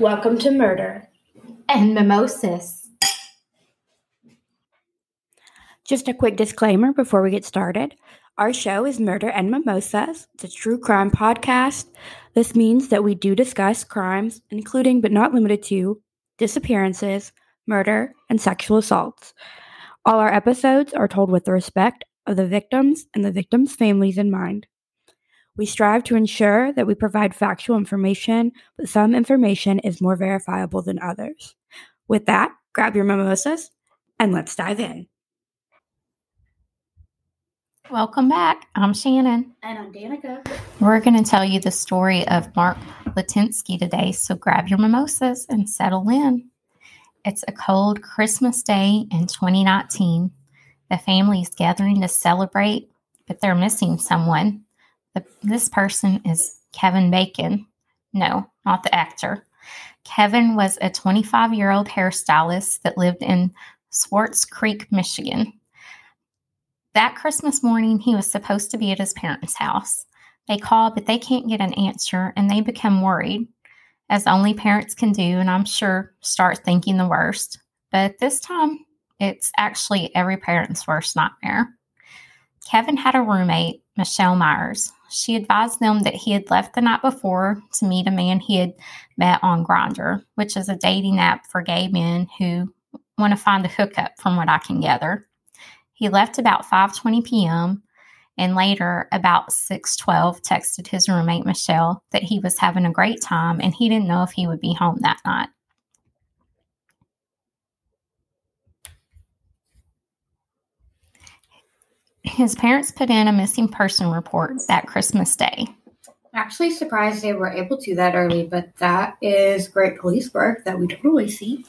Welcome to Murder and Mimosas. Just a quick disclaimer before we get started. Our show is Murder and Mimosas. It's a true crime podcast. This means that we do discuss crimes, including but not limited to disappearances, murder, and sexual assaults. All our episodes are told with the respect of the victims and the victims' families in mind. We strive to ensure that we provide factual information, but some information is more verifiable than others. With that, grab your mimosas and let's dive in. Welcome back. I'm Shannon. And I'm Danica. We're going to tell you the story of Mark Latunski today, so grab your mimosas and settle in. It's a cold Christmas day in 2019. The family is gathering to celebrate, but they're missing someone. The, this person is Kevin Bacon. No, not the actor. Kevin was a 25 year old hairstylist that lived in Swartz Creek, Michigan. That Christmas morning, he was supposed to be at his parents' house. They call, but they can't get an answer and they become worried, as only parents can do, and I'm sure start thinking the worst. But this time, it's actually every parent's worst nightmare. Kevin had a roommate, Michelle Myers. She advised them that he had left the night before to meet a man he had met on Grindr, which is a dating app for gay men who want to find a hookup from what I can gather. He left about 5:20 p.m. and later about 6:12 texted his roommate Michelle that he was having a great time and he didn't know if he would be home that night. His parents put in a missing person report that Christmas Day. Actually, surprised they were able to that early, but that is great police work that we don't always see.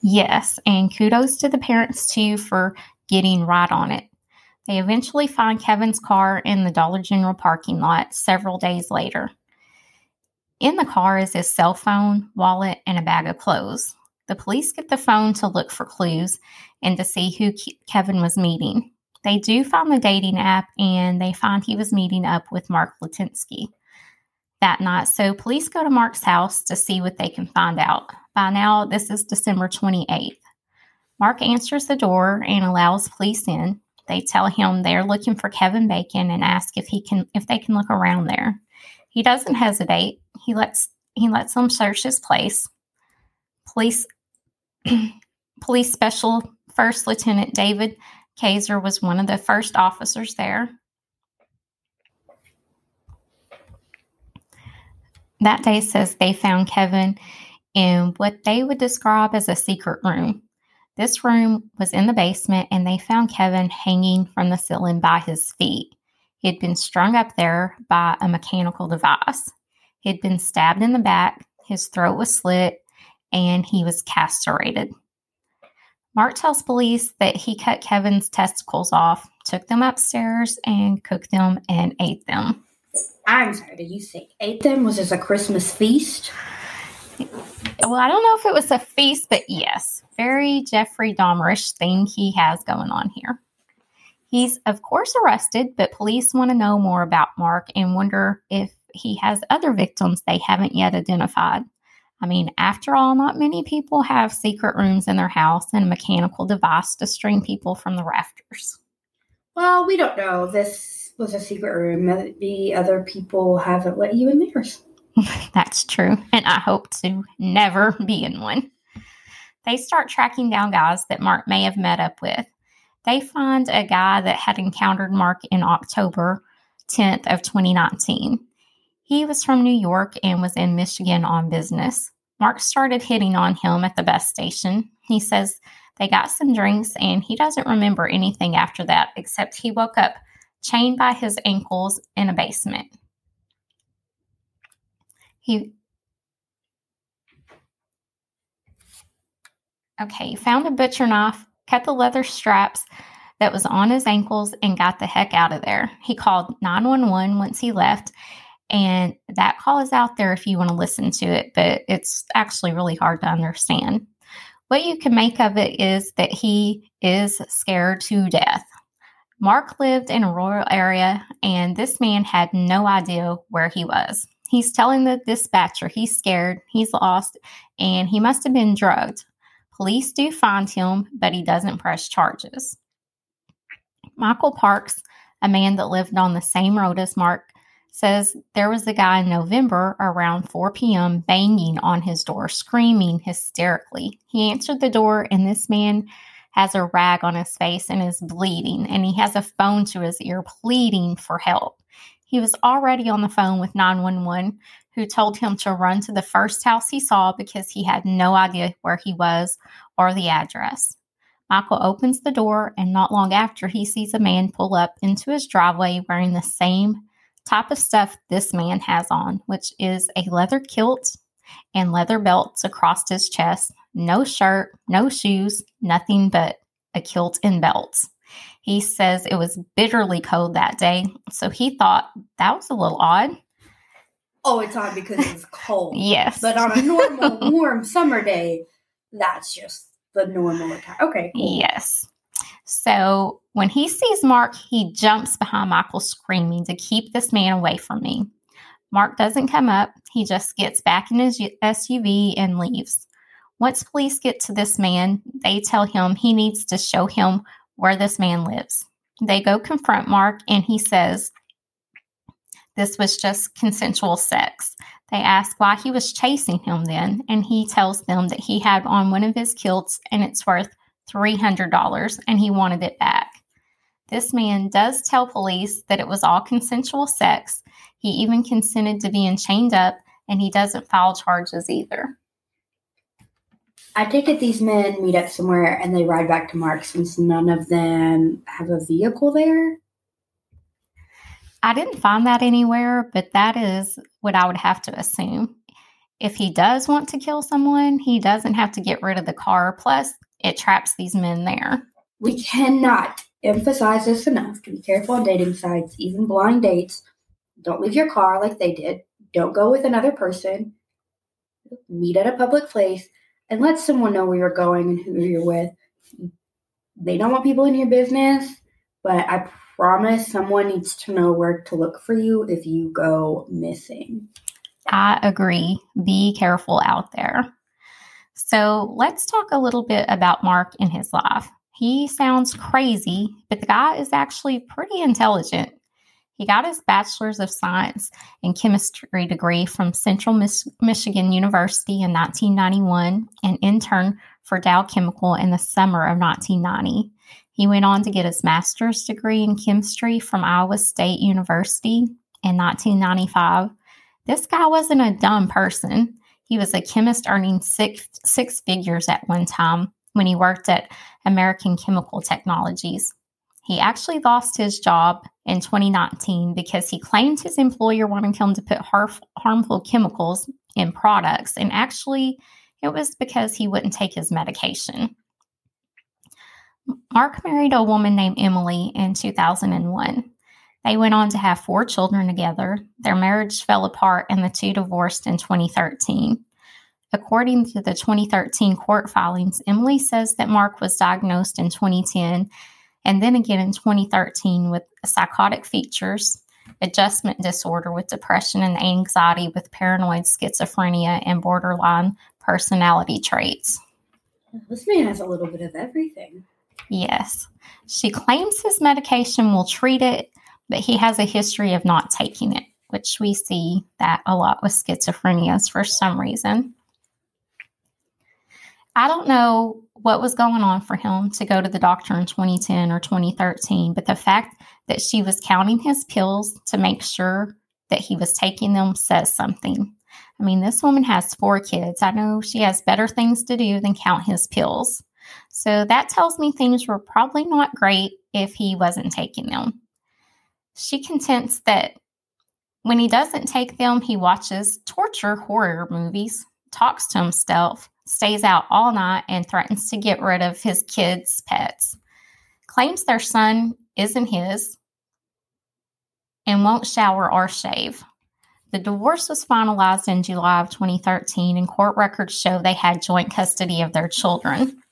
Yes, and kudos to the parents too for getting right on it. They eventually find Kevin's car in the Dollar General parking lot several days later. In the car is his cell phone, wallet, and a bag of clothes. The police get the phone to look for clues and to see who Kevin was meeting. They do find the dating app and they find he was meeting up with Mark Latunski that night. So police go to Mark's house to see what they can find out. By now, this is December 28th. Mark answers the door and allows police in. They tell him they're looking for Kevin Bacon and ask if he can if they can look around there. He doesn't hesitate. He lets he lets them search his place. Police police special first lieutenant David Kaiser was one of the first officers there. That day says they found Kevin in what they would describe as a secret room. This room was in the basement, and they found Kevin hanging from the ceiling by his feet. He had been strung up there by a mechanical device. He had been stabbed in the back, his throat was slit, and he was castrated. Mark tells police that he cut Kevin's testicles off, took them upstairs, and cooked them and ate them. I'm sorry, did you say ate them? Was this a Christmas feast? Well, I don't know if it was a feast, but yes, very Jeffrey Dahmerish thing he has going on here. He's, of course, arrested, but police want to know more about Mark and wonder if he has other victims they haven't yet identified. I mean, after all, not many people have secret rooms in their house and a mechanical device to string people from the rafters. Well, we don't know. This was a secret room. Maybe other people haven't let you in theirs. That's true. And I hope to never be in one. They start tracking down guys that Mark may have met up with. They find a guy that had encountered Mark in October 10th of 2019. He was from New York and was in Michigan on business. Mark started hitting on him at the bus station. He says they got some drinks and he doesn't remember anything after that except he woke up chained by his ankles in a basement. He Okay, he found a butcher knife, cut the leather straps that was on his ankles, and got the heck out of there. He called 911 once he left and that call is out there if you want to listen to it, but it's actually really hard to understand. What you can make of it is that he is scared to death. Mark lived in a rural area, and this man had no idea where he was. He's telling the dispatcher he's scared, he's lost, and he must have been drugged. Police do find him, but he doesn't press charges. Michael Parks, a man that lived on the same road as Mark, says there was a guy in November around 4 p.m. banging on his door, screaming hysterically. He answered the door, and this man has a rag on his face and is bleeding, and he has a phone to his ear pleading for help. He was already on the phone with 911, who told him to run to the first house he saw because he had no idea where he was or the address. Michael opens the door, and not long after, he sees a man pull up into his driveway wearing the same type of stuff this man has on, which is a leather kilt and leather belts across his chest, no shirt, no shoes, nothing but a kilt and belts. He says it was bitterly cold that day, so he thought that was a little odd. Oh, it's odd because it's cold. yes. But on a normal, warm summer day, that's just the normal attire. Okay. Cool. Yes. So when he sees Mark, he jumps behind Michael, screaming to keep this man away from me. Mark doesn't come up. He just gets back in his SUV and leaves. Once police get to this man, they tell him he needs to show him where this man lives. They go confront Mark, and he says this was just consensual sex. They ask why he was chasing him then, and he tells them that he had on one of his kilts and it's worth $300 and he wanted it back. This man does tell police that it was all consensual sex. He even consented to being chained up and he doesn't file charges either. I take it these men meet up somewhere and they ride back to Mark since none of them have a vehicle there. I didn't find that anywhere, but that is what I would have to assume. If he does want to kill someone, he doesn't have to get rid of the car. Plus, it traps these men there. We cannot emphasize this enough to be careful on dating sites, even blind dates. Don't leave your car like they did. Don't go with another person. Meet at a public place and let someone know where you're going and who you're with. They don't want people in your business, but I promise someone needs to know where to look for you if you go missing. I agree. Be careful out there. So let's talk a little bit about Mark in his life. He sounds crazy, but the guy is actually pretty intelligent. He got his bachelor's of science in chemistry degree from Central Mich- Michigan University in 1991 and interned for Dow Chemical in the summer of 1990. He went on to get his master's degree in chemistry from Iowa State University in 1995. This guy wasn't a dumb person. He was a chemist earning six, six figures at one time when he worked at American Chemical Technologies. He actually lost his job in 2019 because he claimed his employer wanted him to put harmful chemicals in products, and actually, it was because he wouldn't take his medication. Mark married a woman named Emily in 2001. They went on to have four children together. Their marriage fell apart and the two divorced in 2013. According to the 2013 court filings, Emily says that Mark was diagnosed in 2010 and then again in 2013 with psychotic features, adjustment disorder with depression and anxiety with paranoid schizophrenia and borderline personality traits. This man has a little bit of everything. Yes. She claims his medication will treat it, but he has a history of not taking it, which we see that a lot with schizophrenia for some reason. I don't know what was going on for him to go to the doctor in 2010 or 2013, but the fact that she was counting his pills to make sure that he was taking them says something. I mean, this woman has four kids. I know she has better things to do than count his pills. So that tells me things were probably not great if he wasn't taking them. She contends that when he doesn't take them, he watches torture horror movies, talks to himself, stays out all night, and threatens to get rid of his kids' pets. Claims their son isn't his and won't shower or shave. The divorce was finalized in July of 2013, and court records show they had joint custody of their children.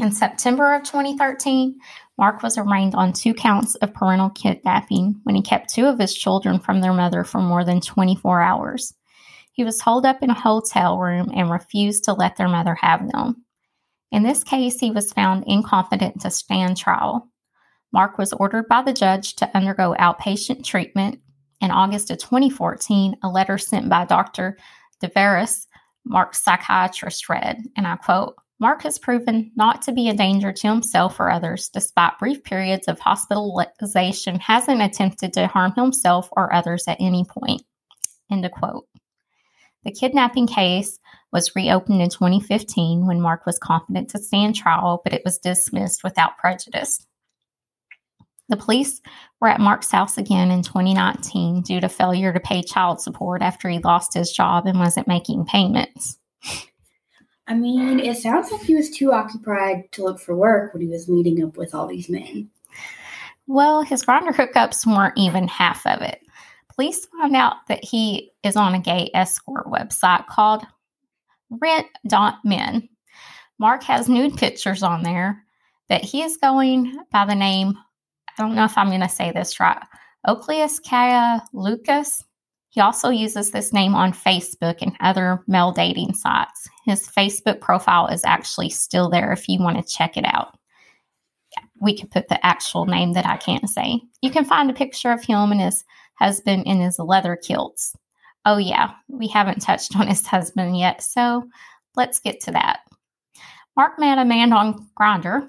In September of 2013, Mark was arraigned on two counts of parental kidnapping when he kept two of his children from their mother for more than 24 hours. He was holed up in a hotel room and refused to let their mother have them. In this case, he was found incompetent to stand trial. Mark was ordered by the judge to undergo outpatient treatment. In August of 2014, a letter sent by Dr. DeVeris, Mark's psychiatrist, read, and I quote, Mark has proven not to be a danger to himself or others, despite brief periods of hospitalization, hasn't attempted to harm himself or others at any point. End of quote. The kidnapping case was reopened in 2015 when Mark was confident to stand trial, but it was dismissed without prejudice. The police were at Mark's house again in 2019 due to failure to pay child support after he lost his job and wasn't making payments. I mean, it sounds like he was too occupied to look for work when he was meeting up with all these men. Well, his Grindr hookups weren't even half of it. Police found out that he is on a gay escort website called Rent.men. Mark has nude pictures on there that he is going by the name, I don't know if I'm going to say this right, Ocleus Kaya Lucas. He also uses this name on Facebook and other male dating sites. His Facebook profile is actually still there if you want to check it out. We can put the actual name that I can't say. You can find a picture of him and his husband in his leather kilts. Oh, yeah, we haven't touched on his husband yet, so let's get to that. Mark met a man on Grindr.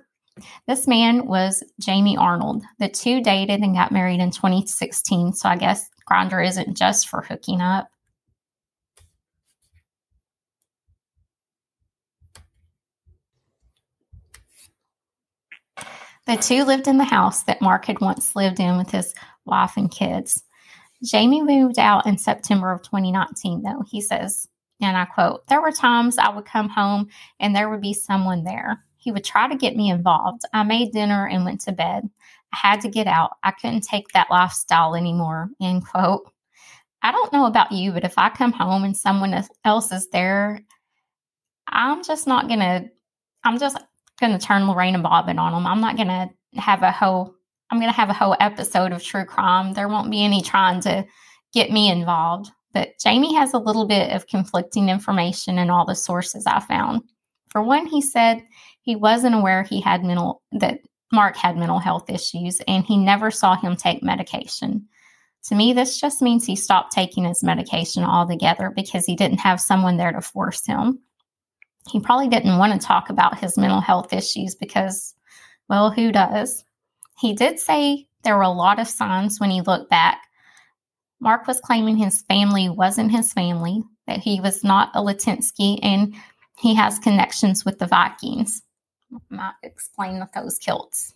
This man was Jamie Arnold. The two dated and got married in 2016, so I guess Grindr isn't just for hooking up. The two lived in the house that Mark had once lived in with his wife and kids. Jamie moved out in September of 2019, though. He says, and I quote, There were times I would come home and there would be someone there. He would try to get me involved. I made dinner and went to bed. I had to get out. I couldn't take that lifestyle anymore. End quote. I don't know about you, but if I come home and someone else is there, I'm just not to, I'm just to turn Lorena Bobbitt on them. I'm not to have a whole, I'm to have a whole episode of true crime. There won't be any trying to get me involved. But Jamie has a little bit of conflicting information in all the sources I found. For one, he said he wasn't aware he had mental, that Mark had mental health issues and he never saw him take medication. To me, this just means he stopped taking his medication altogether because he didn't have someone there to force him. He probably didn't want to talk about his mental health issues because, well, who does? He did say there were a lot of signs when he looked back. Mark was claiming his family wasn't his family, that he was not a Latunski, and he has connections with the Vikings. Might explain with those kilts.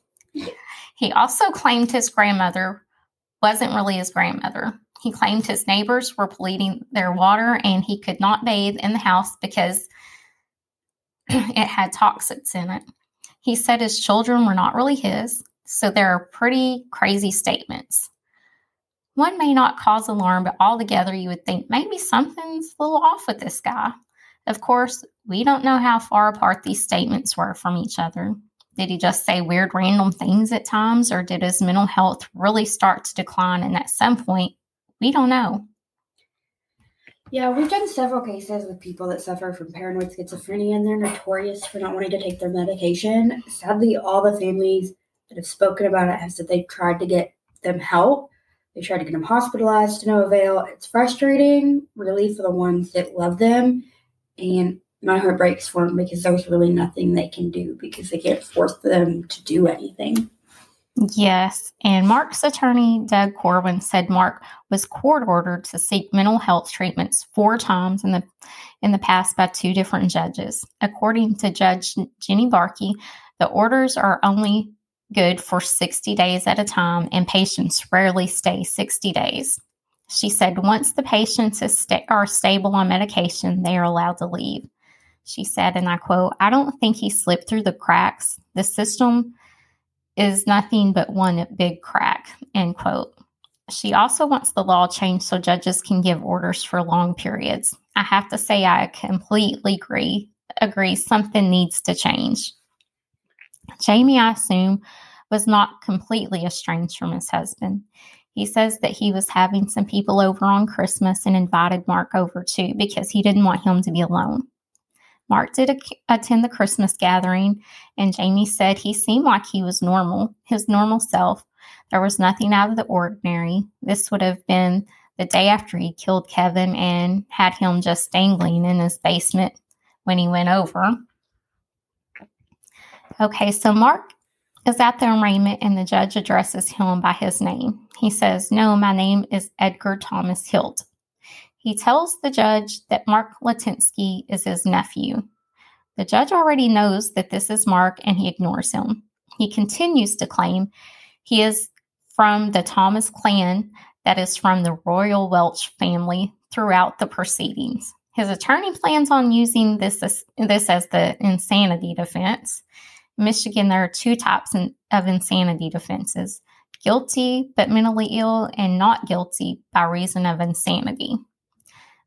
He also claimed his grandmother wasn't really his grandmother. He claimed his neighbors were polluting their water and he could not bathe in the house because it had toxins in it. He said his children were not really his, so there are pretty crazy statements. One may not cause alarm, but altogether you would think maybe something's a little off with this guy. Of course, we don't know how far apart these statements were from each other. Did he just say weird random things at times, or did his mental health really start to decline? And at some point, we don't know. Yeah, we've done several cases with people that suffer from paranoid schizophrenia, and they're notorious for not wanting to take their medication. Sadly, all the families that have spoken about it have said they've tried to get them help. They tried to get them hospitalized to no avail. It's frustrating, really, for the ones that love them. And my heart breaks for them because there's really nothing they can do because they can't force them to do anything. Yes, and Mark's attorney, Doug Corwin, said Mark was court ordered to seek mental health treatments four times in the in the past by two different judges. According to Judge Jenny Barkey, the orders are only good for 60 days at a time, and patients rarely stay 60 days. She said once the patients sta- are stable on medication, they are allowed to leave. She said, and I quote, I don't think he slipped through the cracks. The system is nothing but one big crack, end quote. She also wants the law changed so judges can give orders for long periods. I have to say I completely agree agree something needs to change. Jamie, I assume, was not completely estranged from his husband. He says that he was having some people over on Christmas and invited Mark over too because he didn't want him to be alone. Mark did attend the Christmas gathering, and Jamie said he seemed like he was normal, his normal self. There was nothing out of the ordinary. This would have been the day after he killed Kevin and had him just dangling in his basement when he went over. Okay, so Mark is at the arraignment and the judge addresses him by his name. He says, No, my name is Edgar Thomas Hilt. He tells the judge that Mark Latunski is his nephew. The judge already knows that this is Mark and he ignores him. He continues to claim he is from the Thomas clan that is from the Royal Welch family throughout the proceedings. His attorney plans on using this as, this as the insanity defense. In Michigan, there are two types of insanity defenses guilty but mentally ill, and not guilty by reason of insanity.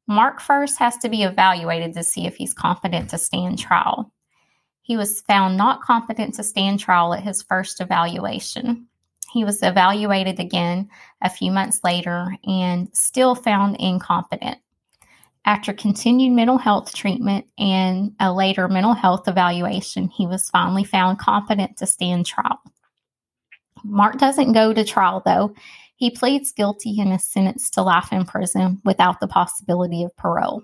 Mark first has to be evaluated to see if he's competent to stand trial. He was found not competent to stand trial at his first evaluation. He was evaluated again a few months later and still found incompetent. After continued mental health treatment and a later mental health evaluation, he was finally found competent to stand trial. Mark doesn't go to trial, though. He pleads guilty and is sentenced to life in prison without the possibility of parole.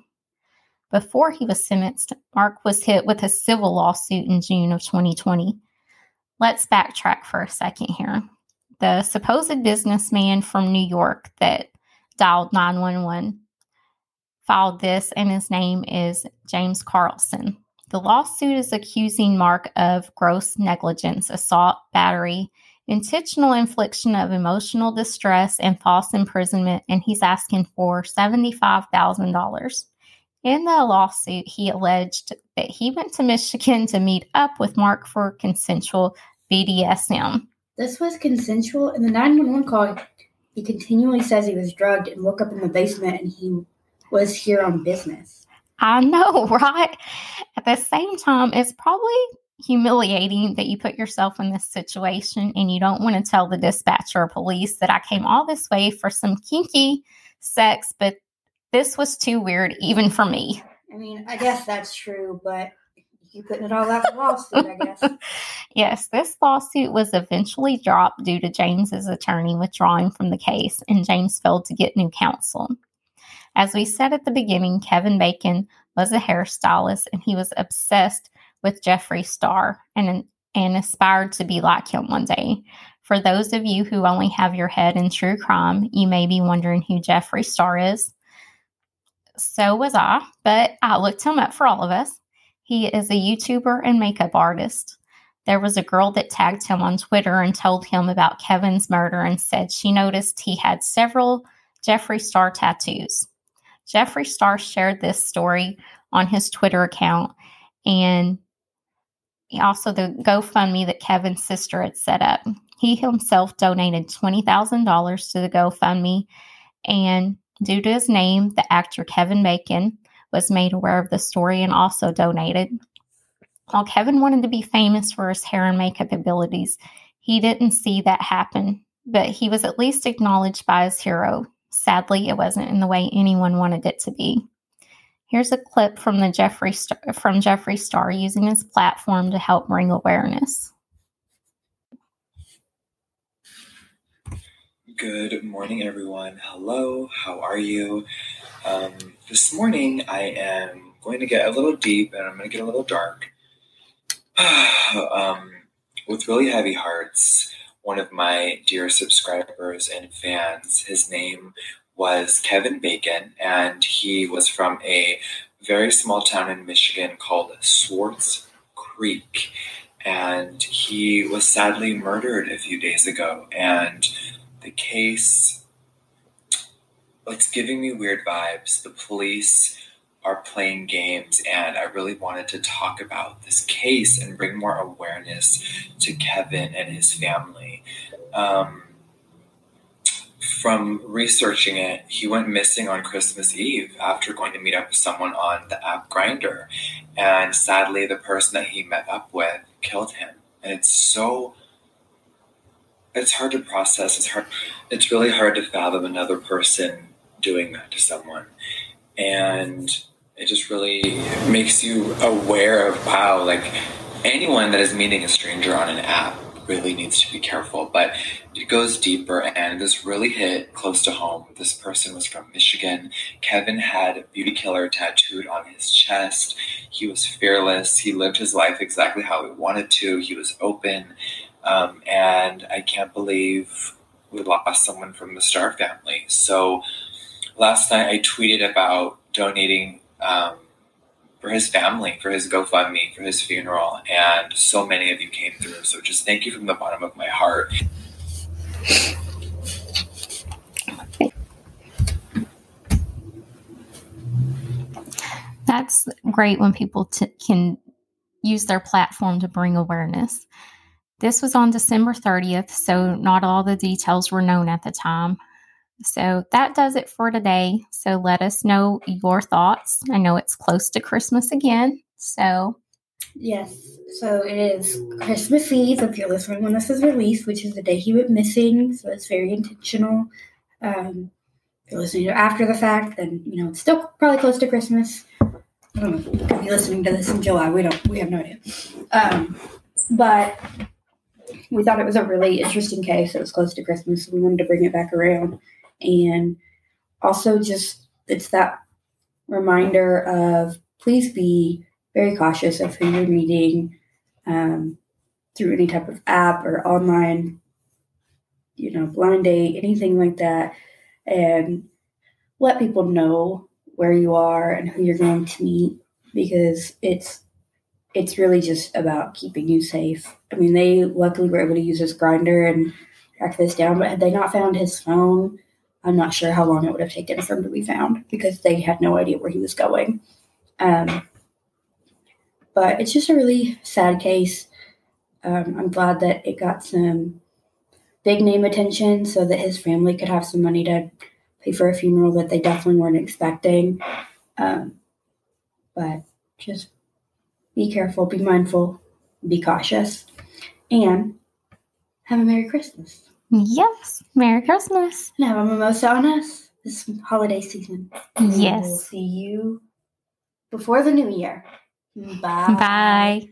Before he was sentenced, Mark was hit with a civil lawsuit in June of 2020. Let's backtrack for a second here. The supposed businessman from New York that dialed 911 filed this, and his name is James Carlson. The lawsuit is accusing Mark of gross negligence, assault, battery, intentional infliction of emotional distress, and false imprisonment, and he's asking for $75,000. In the lawsuit, he alleged that he went to Michigan to meet up with Mark for consensual BDSM. This was consensual. In the 911 call, he continually says he was drugged and woke up in the basement and he was here on business. I know, right? At the same time, it's probably humiliating that you put yourself in this situation and you don't want to tell the dispatcher or police that I came all this way for some kinky sex, but this was too weird even for me. I mean, I guess that's true, but you putting it all out the lawsuit, I guess. yes, this lawsuit was eventually dropped due to James's attorney withdrawing from the case, and James failed to get new counsel. As we said at the beginning, Kevin Bacon was a hairstylist and he was obsessed with Jeffree Star and, and aspired to be like him one day. For those of you who only have your head in true crime, you may be wondering who Jeffree Star is. So was I, but I looked him up for all of us. He is a YouTuber and makeup artist. There was a girl that tagged him on Twitter and told him about Kevin's murder and said she noticed he had several Jeffree Star tattoos. Jeffree Star shared this story on his Twitter account and also the GoFundMe that Kevin's sister had set up. He himself donated $20,000 to the GoFundMe, and due to his name, the actor Kevin Bacon was made aware of the story and also donated. While Kevin wanted to be famous for his hair and makeup abilities, he didn't see that happen, but he was at least acknowledged by his hero. Sadly, it wasn't in the way anyone wanted it to be. Here's a clip from the Jeffree Star, from Jeffree Star using his platform to help bring awareness. Good morning, everyone. Hello, how are you? Um, this morning, I am going to get a little deep and I'm going to get a little dark. um, with really heavy hearts, one of my dear subscribers and fans, his name was Kevin Bacon, and he was from a very small town in Michigan called Swartz Creek. And he was sadly murdered a few days ago. And the case, it's giving me weird vibes. The police are playing games, and I really wanted to talk about this case and bring more awareness to Kevin and his family. Um, from researching it, he went missing on Christmas Eve after going to meet up with someone on the app Grindr. And sadly, the person that he met up with killed him. And it's so it's hard to process. It's hard it's really hard to fathom another person doing that to someone. And it just really makes you aware of wow, like anyone that is meeting a stranger on an app really needs to be careful. But it goes deeper, and this really hit close to home. This person was from Michigan. Kevin had a beauty killer tattooed on his chest. He was fearless. He lived his life exactly how he wanted to. He was open. Um, and I can't believe we lost someone from the Star family. So last night I tweeted about donating um, for his family, for his GoFundMe, for his funeral, and so many of you came through. So just thank you from the bottom of my heart. That's great when people t- can use their platform to bring awareness. This was on December 30th, so not all the details were known at the time. So that does it for today. So let us know your thoughts. I know it's close to Christmas again. So, yes. So it is Christmas Eve if you're listening when this is released, which is the day he went missing. So it's very intentional. Um, if you're listening to after the fact, then you know it's still probably close to Christmas. I don't know. Could be listening to this in July. We don't. We have no idea. Um, but we thought it was a really interesting case. It was close to Christmas, so we wanted to bring it back around and also just it's that reminder of please be very cautious of who you're meeting um, through any type of app or online you know blind date anything like that. And let people know where you are and who you're going to meet because it's it's really just about keeping you safe. I mean they luckily were able to use this Grindr and track this down but had they not found his phone I'm not sure how long it would have taken for him to be found because they had no idea where he was going. Um, but it's just a really sad case. Um, I'm glad that it got some big name attention so that his family could have some money to pay for a funeral that they definitely weren't expecting. Um, but just be careful, be mindful, be cautious, and have a Merry Christmas. Yes. Merry Christmas. And have a mimosa on us this holiday season. Yes. We'll see you before the new year. Bye. Bye.